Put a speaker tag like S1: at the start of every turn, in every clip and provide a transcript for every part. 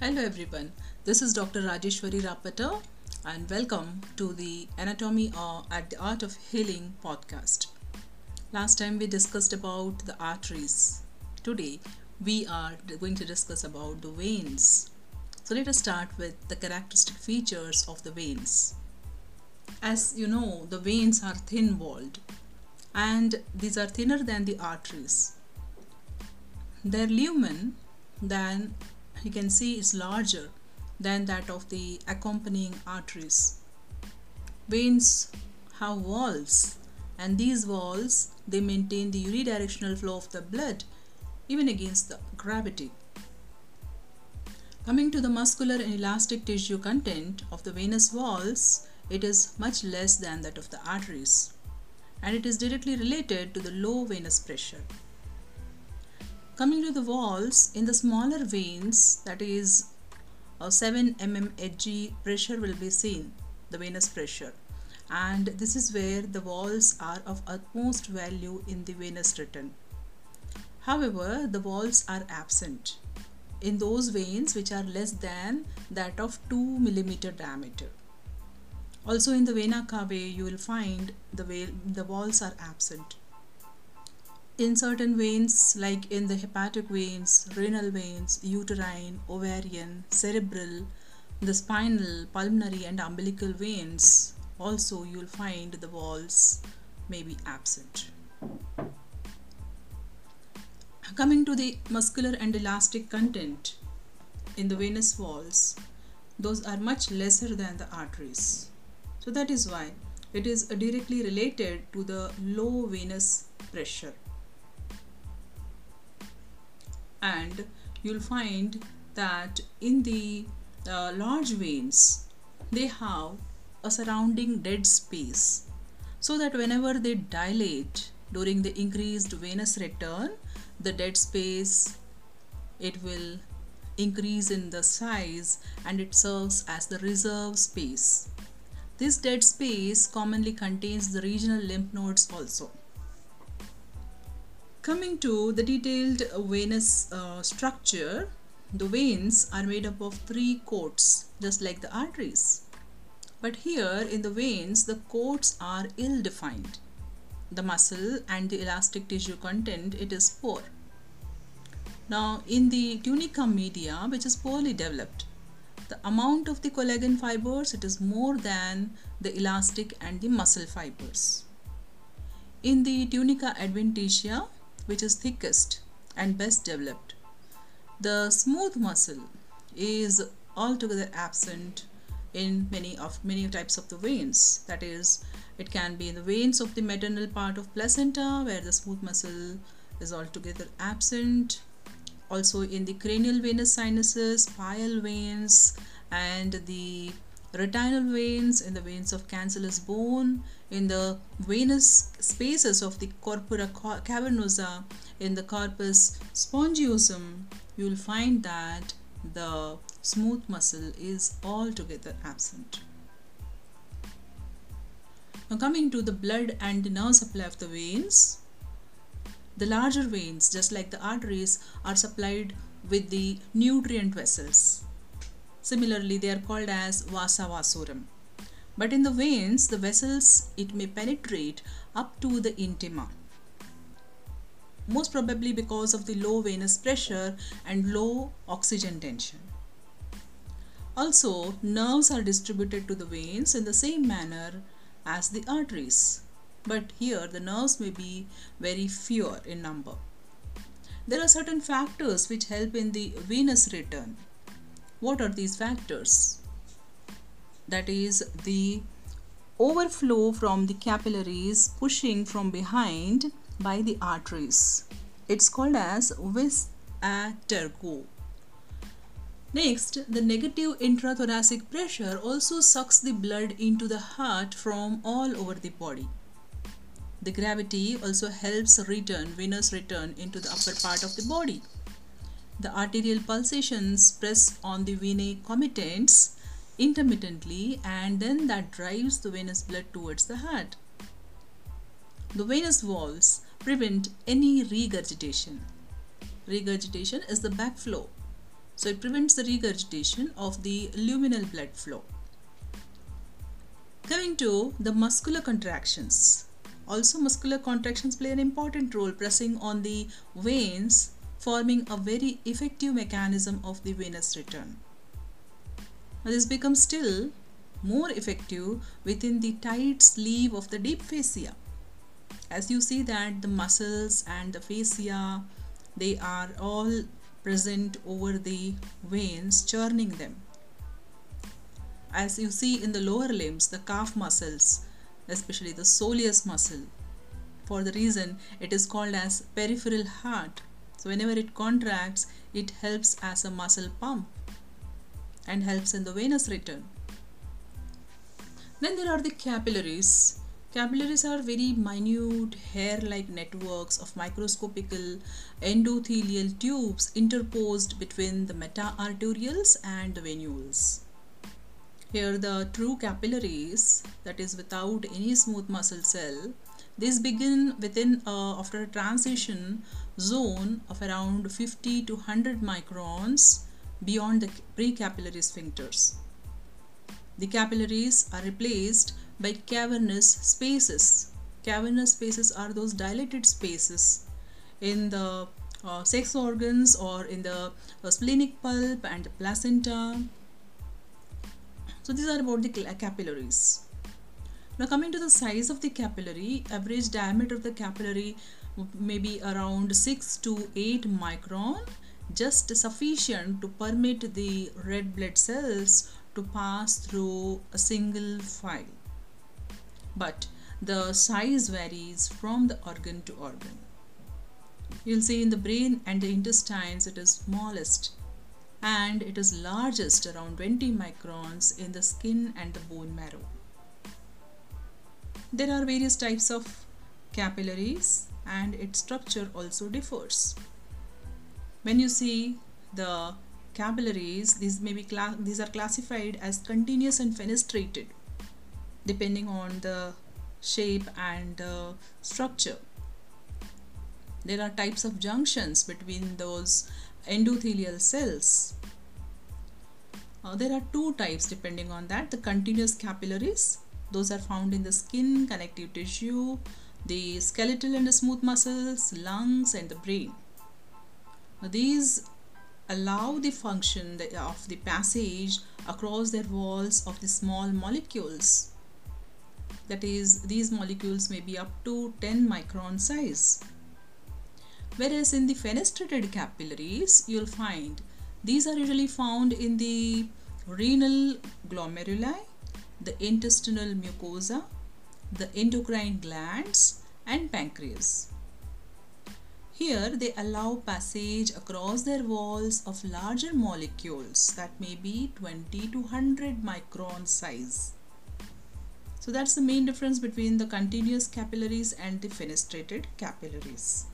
S1: Hello everyone, this is Dr. Rajeshwari Rapata and welcome to the Anatomy or at the Art of Healing podcast. Last time we discussed about the arteries. Today we are going to discuss about the veins. So let us start with the characteristic features of the veins. As you know, the veins are thin walled and these are thinner than the arteries. Their lumen then you can see is larger than that of the accompanying arteries. Veins have valves and these valves they maintain the unidirectional flow of the blood even against the gravity. Coming to the muscular and elastic tissue content of the venous walls, it is much less than that of the arteries and it is directly related to the low venous pressure. Coming to the valves, in the smaller veins, that is a 7 mm Hg pressure will be seen, the venous pressure. And this is where the valves are of utmost value in the venous return. However, the valves are absent in those veins which are less than that of 2 millimeter diameter. Also in the vena cava, you will find the, the valves are absent in certain veins like in the hepatic veins, renal veins, uterine, ovarian, cerebral, the spinal, pulmonary and umbilical veins also you will find the valves may be absent. Coming to the muscular and elastic content in the venous walls, those are much lesser than the arteries. So that is why it is directly related to the low venous pressure and you'll find that in the uh, large veins they have a surrounding dead space so that whenever they dilate during the increased venous return the dead space it will increase in the size and it serves as the reserve space. This dead space commonly contains the regional lymph nodes also Coming to the detailed venous uh, structure, the veins are made up of three coats, just like the arteries. But here in the veins, the coats are ill defined. The muscle and the elastic tissue content, it is poor. Now, in the tunica media, which is poorly developed, the amount of the collagen fibers, it is more than the elastic and the muscle fibers. In the tunica adventitia, which is thickest and best developed. The smooth muscle is altogether absent in many of many types of the veins. That is, it can be in the veins of the maternal part of placenta where the smooth muscle is altogether absent. Also in the cranial venous sinuses, pial veins and the retinal veins in the veins of cancellous bone in the venous spaces of the corpora cavernosa in the corpus spongiosum you will find that the smooth muscle is altogether absent. Now coming to the blood and nerve supply of the veins the larger veins just like the arteries are supplied with the nutrient vessels Similarly, they are called as vasa vasorum. But in the veins, the vessels, it may penetrate up to the intima. Most probably because of the low venous pressure and low oxygen tension. Also, nerves are distributed to the veins in the same manner as the arteries. But here, the nerves may be very fewer in number. There are certain factors which help in the venous return what are these factors? That is the overflow from the capillaries pushing from behind by the arteries. It's called as vis a tergo. Next, the negative intrathoracic pressure also sucks the blood into the heart from all over the body. The gravity also helps return venous return into the upper part of the body. The arterial pulsations press on the venae comitantes intermittently and then that drives the venous blood towards the heart. The venous valves prevent any regurgitation. Regurgitation is the backflow So it prevents the regurgitation of the luminal blood flow. Coming to the muscular contractions. Also muscular contractions play an important role pressing on the veins forming a very effective mechanism of the venous return. Now this becomes still more effective within the tight sleeve of the deep fascia. As you see that the muscles and the fascia they are all present over the veins churning them as you see in the lower limbs, the calf muscles, especially the soleus muscle, for the reason it is called as peripheral heart. So whenever it contracts, it helps as a muscle pump and helps in the venous return. Then there are the capillaries. Capillaries are very minute hair-like networks of microscopical endothelial tubes interposed between the meta-arterioles and the venules. Here the true capillaries that is without any smooth muscle cell these begin within uh, after a transition zone of around 50 to 100 microns beyond the precapillary sphincters. The capillaries are replaced by cavernous spaces. Cavernous spaces are those dilated spaces in the uh, sex organs or in the uh, splenic pulp and the placenta so these are about the capillaries. Now coming to the size of the capillary, average diameter of the capillary may be around 6 to 8 micron, just sufficient to permit the red blood cells to pass through a single file. But the size varies from the organ to organ. You'll see in the brain and the intestines it is smallest and it is largest around 20 microns in the skin and the bone marrow. There are various types of capillaries and its structure also differs. When you see the capillaries, these may be these are classified as continuous and fenestrated depending on the shape and uh, structure. There are types of junctions between those endothelial cells. Uh, there are two types depending on that. The continuous capillaries, those are found in the skin, connective tissue, the skeletal and the smooth muscles, lungs and the brain. Now, these allow the function of the passage across their walls of the small molecules. That is, these molecules may be up to 10 micron size. Whereas in the fenestrated capillaries, you'll find these are usually found in the renal glomeruli, the intestinal mucosa, the endocrine glands and pancreas. Here they allow passage across their walls of larger molecules that may be 20 to 100 micron size. So that's the main difference between the continuous capillaries and the fenestrated capillaries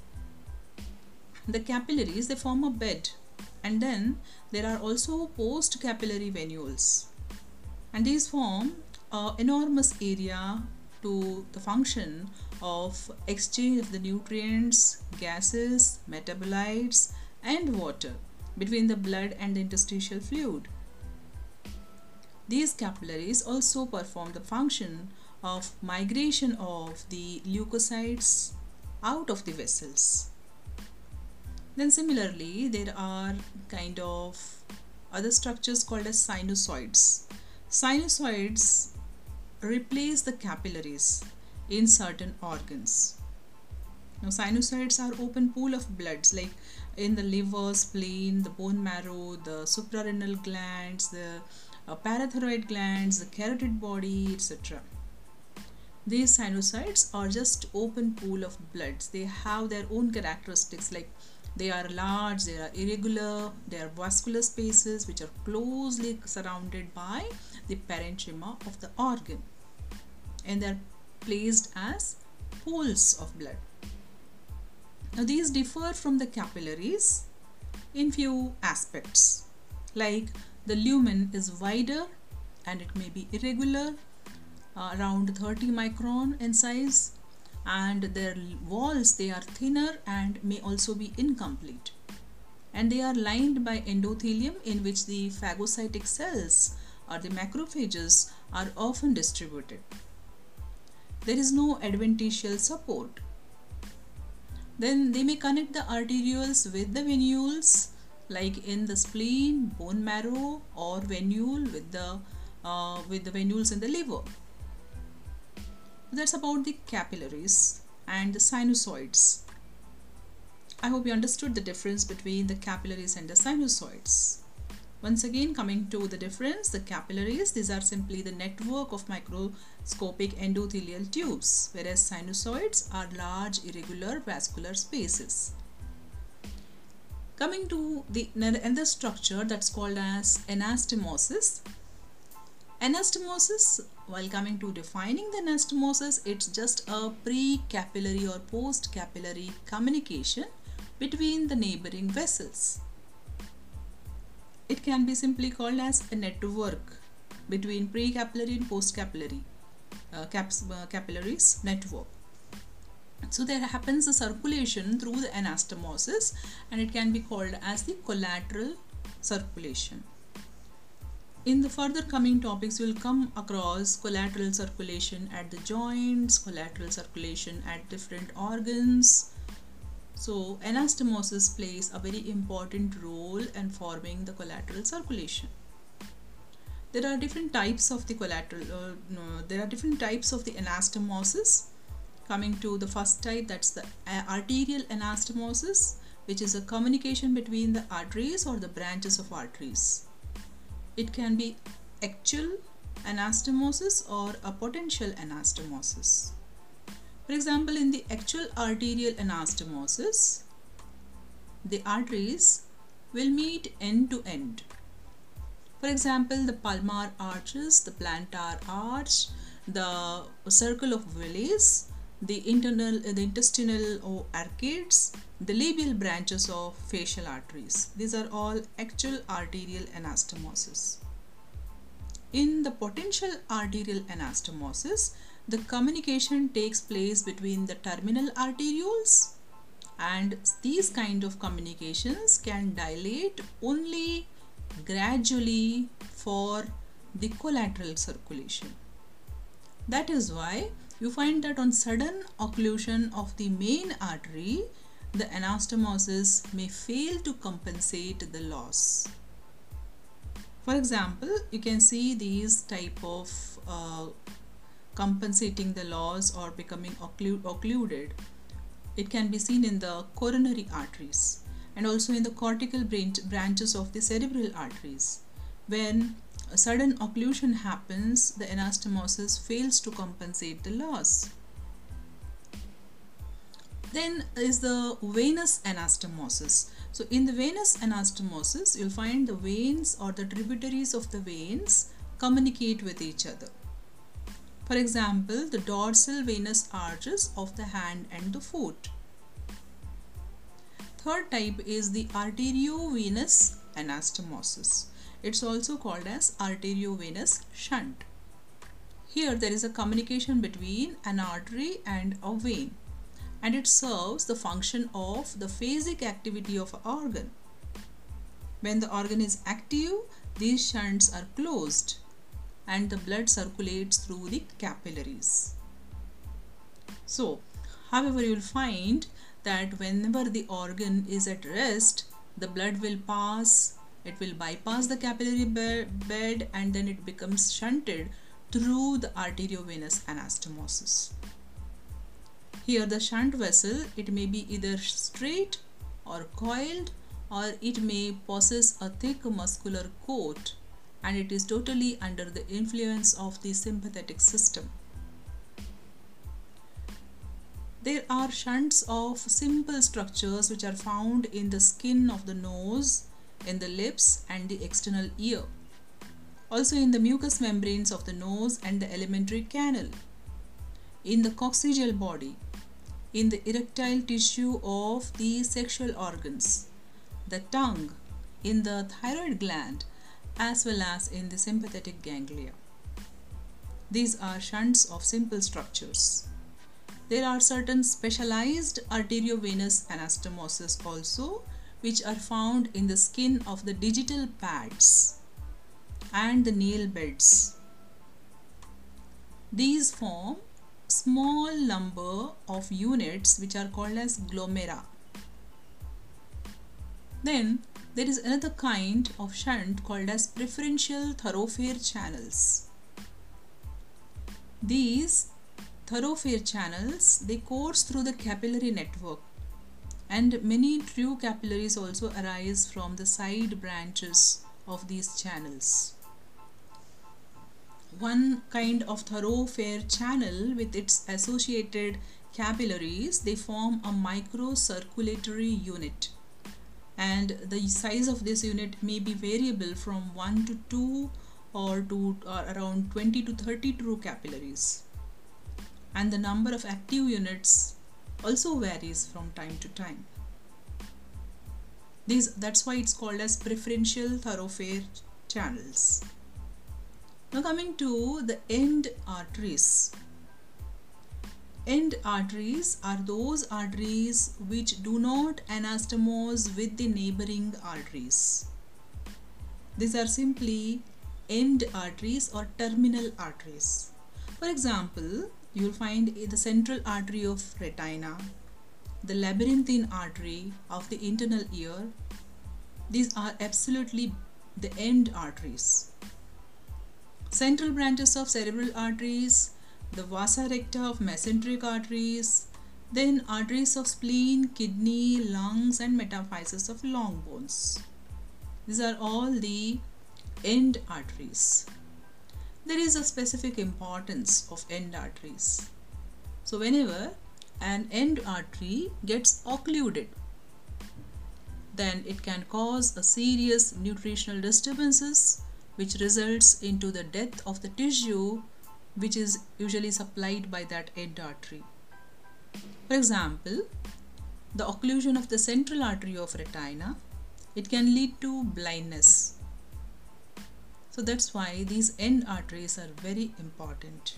S1: the capillaries they form a bed and then there are also post capillary venules and these form an enormous area to the function of exchange of the nutrients gases metabolites and water between the blood and the interstitial fluid these capillaries also perform the function of migration of the leukocytes out of the vessels then similarly, there are kind of other structures called as sinusoids. Sinusoids replace the capillaries in certain organs. Now sinusoids are open pool of bloods like in the liver, spleen, the bone marrow, the suprarenal glands, the uh, parathyroid glands, the carotid body, etc. These sinusoids are just open pool of bloods. They have their own characteristics like they are large, they are irregular, they are vascular spaces which are closely surrounded by the parenchyma of the organ and they are placed as pools of blood. Now these differ from the capillaries in few aspects like the lumen is wider and it may be irregular uh, around 30 micron in size and their walls they are thinner and may also be incomplete and they are lined by endothelium in which the phagocytic cells or the macrophages are often distributed. There is no adventitial support. Then they may connect the arterioles with the venules like in the spleen, bone marrow or venule with the uh, with the venules in the liver. That's about the capillaries and the sinusoids. I hope you understood the difference between the capillaries and the sinusoids. Once again coming to the difference, the capillaries, these are simply the network of microscopic endothelial tubes whereas sinusoids are large irregular vascular spaces. Coming to the another structure that's called as anastomosis. Anastomosis, while coming to defining the anastomosis, it's just a pre-capillary or post-capillary communication between the neighboring vessels. It can be simply called as a network between pre-capillary and post-capillary uh, caps, uh, capillaries network. So there happens a circulation through the anastomosis and it can be called as the collateral circulation. In the further coming topics, we will come across collateral circulation at the joints, collateral circulation at different organs, so anastomosis plays a very important role in forming the collateral circulation. There are different types of the collateral, uh, no, there are different types of the anastomosis. Coming to the first type, that's the arterial anastomosis, which is a communication between the arteries or the branches of arteries. It can be actual anastomosis or a potential anastomosis. For example, in the actual arterial anastomosis, the arteries will meet end to end. For example, the palmar arches, the plantar arch, the circle of Willis, the internal, the intestinal arcades, the labial branches of facial arteries. These are all actual arterial anastomosis. In the potential arterial anastomosis, the communication takes place between the terminal arterioles and these kind of communications can dilate only gradually for the collateral circulation. That is why you find that on sudden occlusion of the main artery, the anastomosis may fail to compensate the loss. For example, you can see these type of uh, compensating the loss or becoming occluded. It can be seen in the coronary arteries and also in the cortical branches of the cerebral arteries. When a sudden occlusion happens, the anastomosis fails to compensate the loss. Then is the venous anastomosis. So in the venous anastomosis, you'll find the veins or the tributaries of the veins communicate with each other. For example, the dorsal venous arches of the hand and the foot. Third type is the arteriovenous anastomosis. It's also called as arteriovenous shunt. Here there is a communication between an artery and a vein and it serves the function of the phasic activity of an organ. When the organ is active, these shunts are closed and the blood circulates through the capillaries. So, however, you will find that whenever the organ is at rest, the blood will pass, it will bypass the capillary bed and then it becomes shunted through the arteriovenous anastomosis. Here the shunt vessel, it may be either straight or coiled or it may possess a thick muscular coat and it is totally under the influence of the sympathetic system. There are shunts of simple structures which are found in the skin of the nose, in the lips and the external ear. Also in the mucous membranes of the nose and the alimentary canal. In the coccygeal body. In the erectile tissue of the sexual organs. The tongue. In the thyroid gland as well as in the sympathetic ganglia. These are shunts of simple structures. There are certain specialized arteriovenous anastomoses also which are found in the skin of the digital pads and the nail beds. These form small number of units which are called as glomera. Then there is another kind of shunt called as preferential thoroughfare channels. These thoroughfare channels they course through the capillary network and many true capillaries also arise from the side branches of these channels. One kind of thoroughfare channel with its associated capillaries they form a microcirculatory unit and the size of this unit may be variable from 1 to 2 or to or around 20 to 30 true capillaries and the number of active units also varies from time to time. These, that's why it's called as preferential thoroughfare channels. Now coming to the end arteries. End arteries are those arteries which do not anastomose with the neighboring arteries. These are simply end arteries or terminal arteries. For example, you will find the central artery of retina, the labyrinthine artery of the internal ear. These are absolutely the end arteries. Central branches of cerebral arteries, the vasa recta of mesenteric arteries, then arteries of spleen, kidney, lungs and metaphyses of long bones. These are all the end arteries. There is a specific importance of end arteries. So whenever an end artery gets occluded, then it can cause a serious nutritional disturbances which results into the death of the tissue which is usually supplied by that end artery. For example, the occlusion of the central artery of retina, it can lead to blindness. So that's why these end arteries are very important.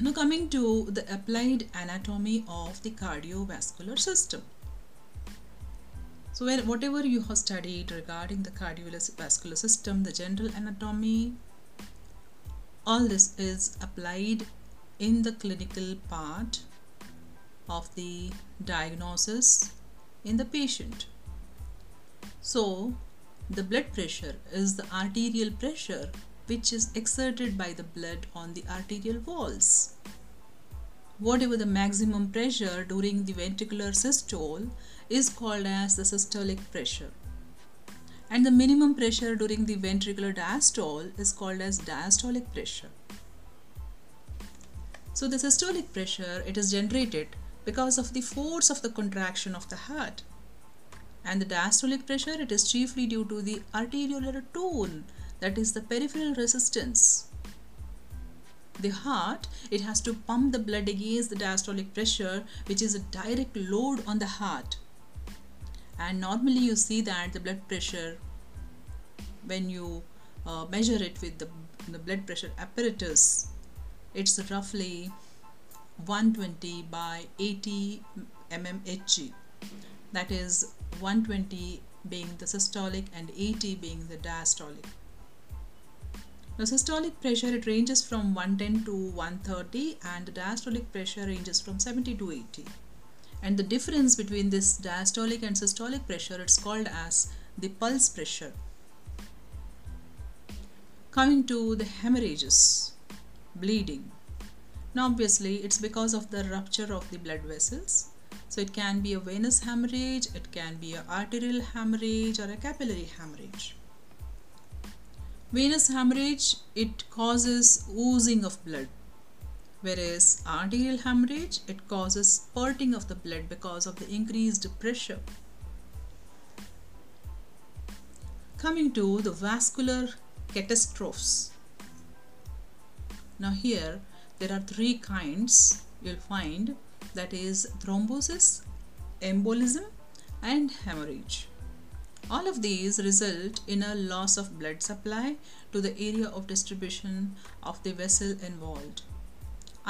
S1: Now coming to the applied anatomy of the cardiovascular system. So whatever you have studied regarding the cardiovascular system, the general anatomy, all this is applied in the clinical part of the diagnosis in the patient. So, the blood pressure is the arterial pressure which is exerted by the blood on the arterial walls. Whatever the maximum pressure during the ventricular systole is called as the systolic pressure and the minimum pressure during the ventricular diastole is called as diastolic pressure. So the systolic pressure it is generated because of the force of the contraction of the heart and the diastolic pressure it is chiefly due to the arteriolar tone that is the peripheral resistance. The heart it has to pump the blood against the diastolic pressure which is a direct load on the heart and normally you see that the blood pressure when you uh, measure it with the, the blood pressure apparatus it's roughly 120 by 80 mmHg that is 120 being the systolic and 80 being the diastolic. The systolic pressure it ranges from 110 to 130 and the diastolic pressure ranges from 70 to 80 and the difference between this diastolic and systolic pressure it's called as the pulse pressure. Coming to the hemorrhages bleeding. Now obviously it's because of the rupture of the blood vessels. So it can be a venous hemorrhage it can be an arterial hemorrhage or a capillary hemorrhage. Venous hemorrhage it causes oozing of blood whereas arterial hemorrhage it causes spurting of the blood because of the increased pressure. Coming to the vascular catastrophes. Now here there are three kinds you'll find. That is thrombosis embolism and hemorrhage. All of these result in a loss of blood supply to the area of distribution of the vessel involved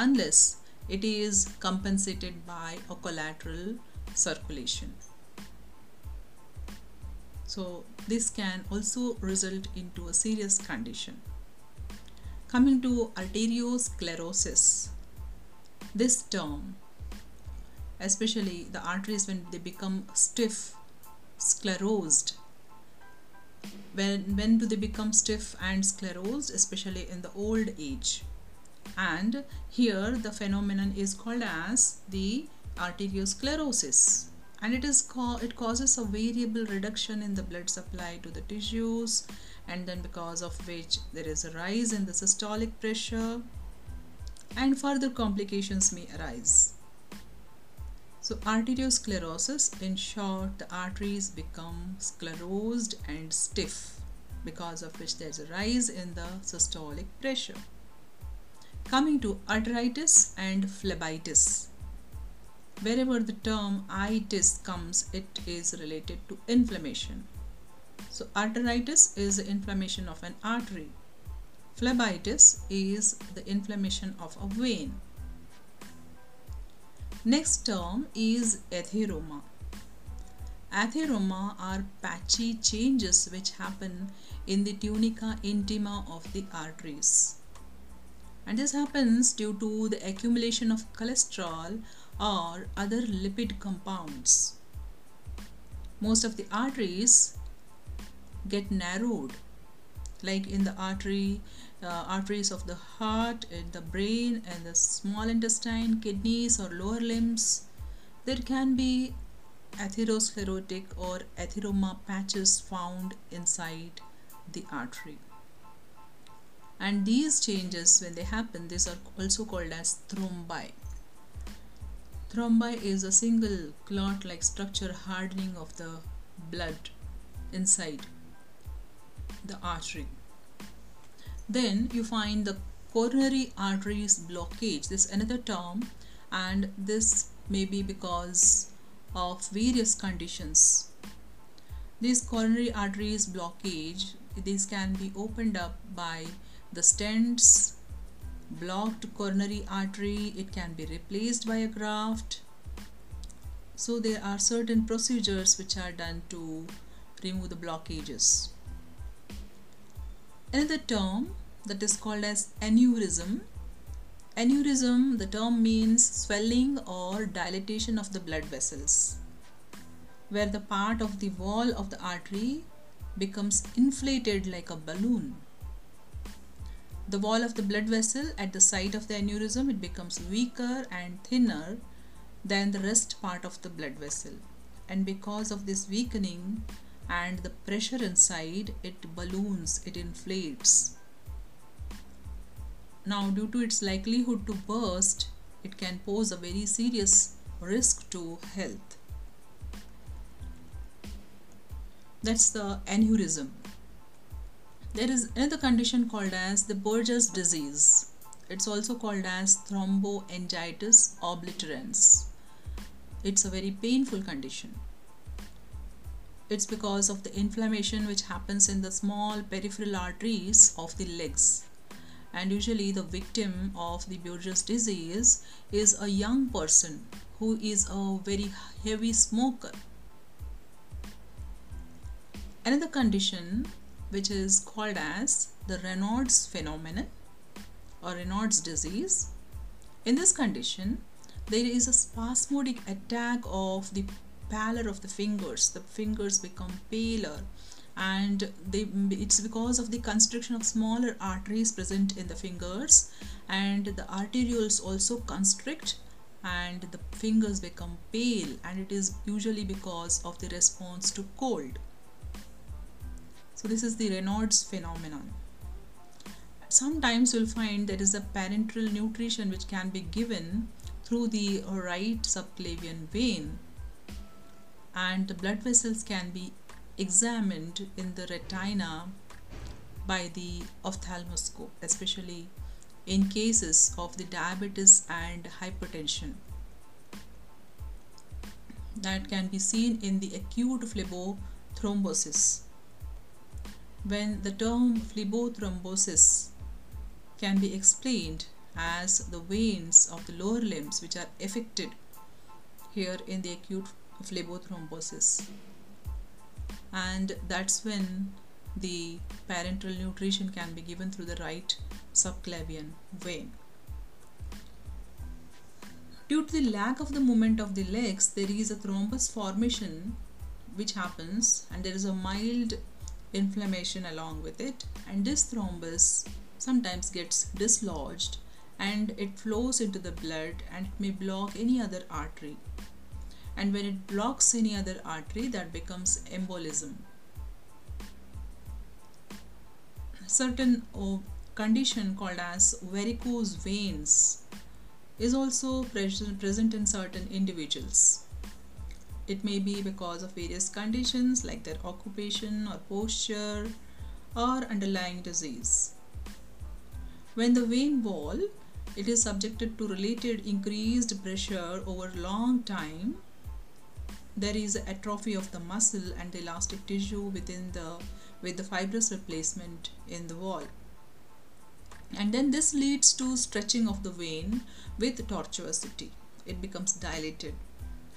S1: unless it is compensated by a collateral circulation. So this can also result into a serious condition. Coming to arteriosclerosis this term especially the arteries when they become stiff sclerosed when when do they become stiff and sclerosed especially in the old age and here the phenomenon is called as the arteriosclerosis. And it is it causes a variable reduction in the blood supply to the tissues. And then because of which there is a rise in the systolic pressure. And further complications may arise. So arteriosclerosis, in short, the arteries become sclerosed and stiff because of which there's a rise in the systolic pressure. Coming to arteritis and phlebitis. Wherever the term itis comes, it is related to inflammation. So arteritis is the inflammation of an artery. Phlebitis is the inflammation of a vein. Next term is atheroma. Atheroma are patchy changes which happen in the tunica intima of the arteries. And this happens due to the accumulation of cholesterol or other lipid compounds. Most of the arteries get narrowed like in the artery uh, arteries of the heart and the brain and the small intestine kidneys or lower limbs there can be atherosclerotic or atheroma patches found inside the artery and these changes when they happen these are also called as thrombi. Thrombi is a single clot like structure hardening of the blood inside the artery. Then you find the coronary arteries blockage. This is another term and this may be because of various conditions. These coronary arteries blockage these can be opened up by the stents blocked coronary artery it can be replaced by a graft so there are certain procedures which are done to remove the blockages Another term that is called as aneurysm. Aneurysm, the term means swelling or dilatation of the blood vessels, where the part of the wall of the artery becomes inflated like a balloon. The wall of the blood vessel at the site of the aneurysm, it becomes weaker and thinner than the rest part of the blood vessel. And because of this weakening, and the pressure inside it balloons it inflates. Now due to its likelihood to burst it can pose a very serious risk to health. That's the aneurysm there is another condition called as the Buerger's disease. It's also called as thromboangiitis obliterans. It's a very painful condition. It's because of the inflammation which happens in the small peripheral arteries of the legs. And usually the victim of the Buerger's disease is a young person who is a very heavy smoker. Another condition which is called as the Raynaud's phenomenon or Raynaud's disease. In this condition, there is a spasmodic attack of the pallor of the fingers the fingers become paler and they it's because of the constriction of smaller arteries present in the fingers and the arterioles also constrict and the fingers become pale and it is usually because of the response to cold so this is the Raynaud's phenomenon. Sometimes you'll find there is a parenteral nutrition which can be given through the right subclavian vein and the blood vessels can be examined in the retina by the ophthalmoscope especially in cases of the diabetes and hypertension. That can be seen in the acute phlebothrombosis when the term phlebothrombosis can be explained as the veins of the lower limbs which are affected here in the acute phlebothrombosis and that's when the parenteral nutrition can be given through the right subclavian vein. Due to the lack of the movement of the legs, there is a thrombus formation which happens and there is a mild inflammation along with it. And this thrombus sometimes gets dislodged and it flows into the blood and it may block any other artery. And when it blocks any other artery that becomes embolism. Certain oh, condition called as varicose veins is also present in certain individuals it may be because of various conditions like their occupation or posture or underlying disease. When the vein wall it is subjected to related increased pressure over long time. There is atrophy of the muscle and the elastic tissue within the with the fibrous replacement in the wall. And then this leads to stretching of the vein with tortuosity. It becomes dilated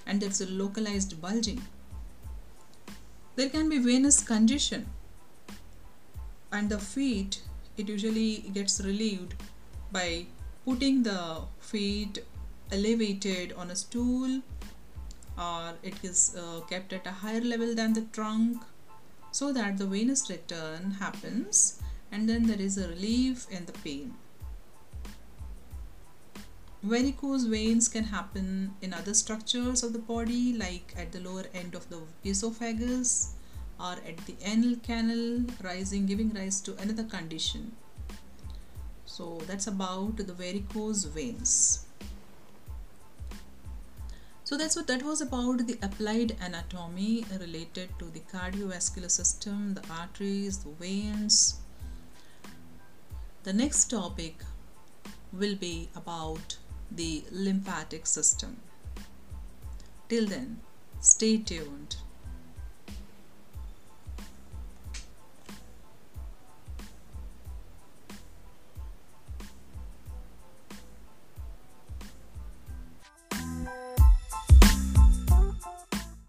S1: and there's a localized bulging. There can be venous congestion and the feet it usually gets relieved by putting the feet elevated on a stool or it is uh, kept at a higher level than the trunk so that the venous return happens and then there is a relief in the pain varicose veins can happen in other structures of the body like at the lower end of the esophagus or at the anal canal rising giving rise to another condition. So that's about the varicose veins. So that's what that was about the applied anatomy related to the cardiovascular system the arteries the veins. The next topic will be about the lymphatic system. Till then, stay tuned.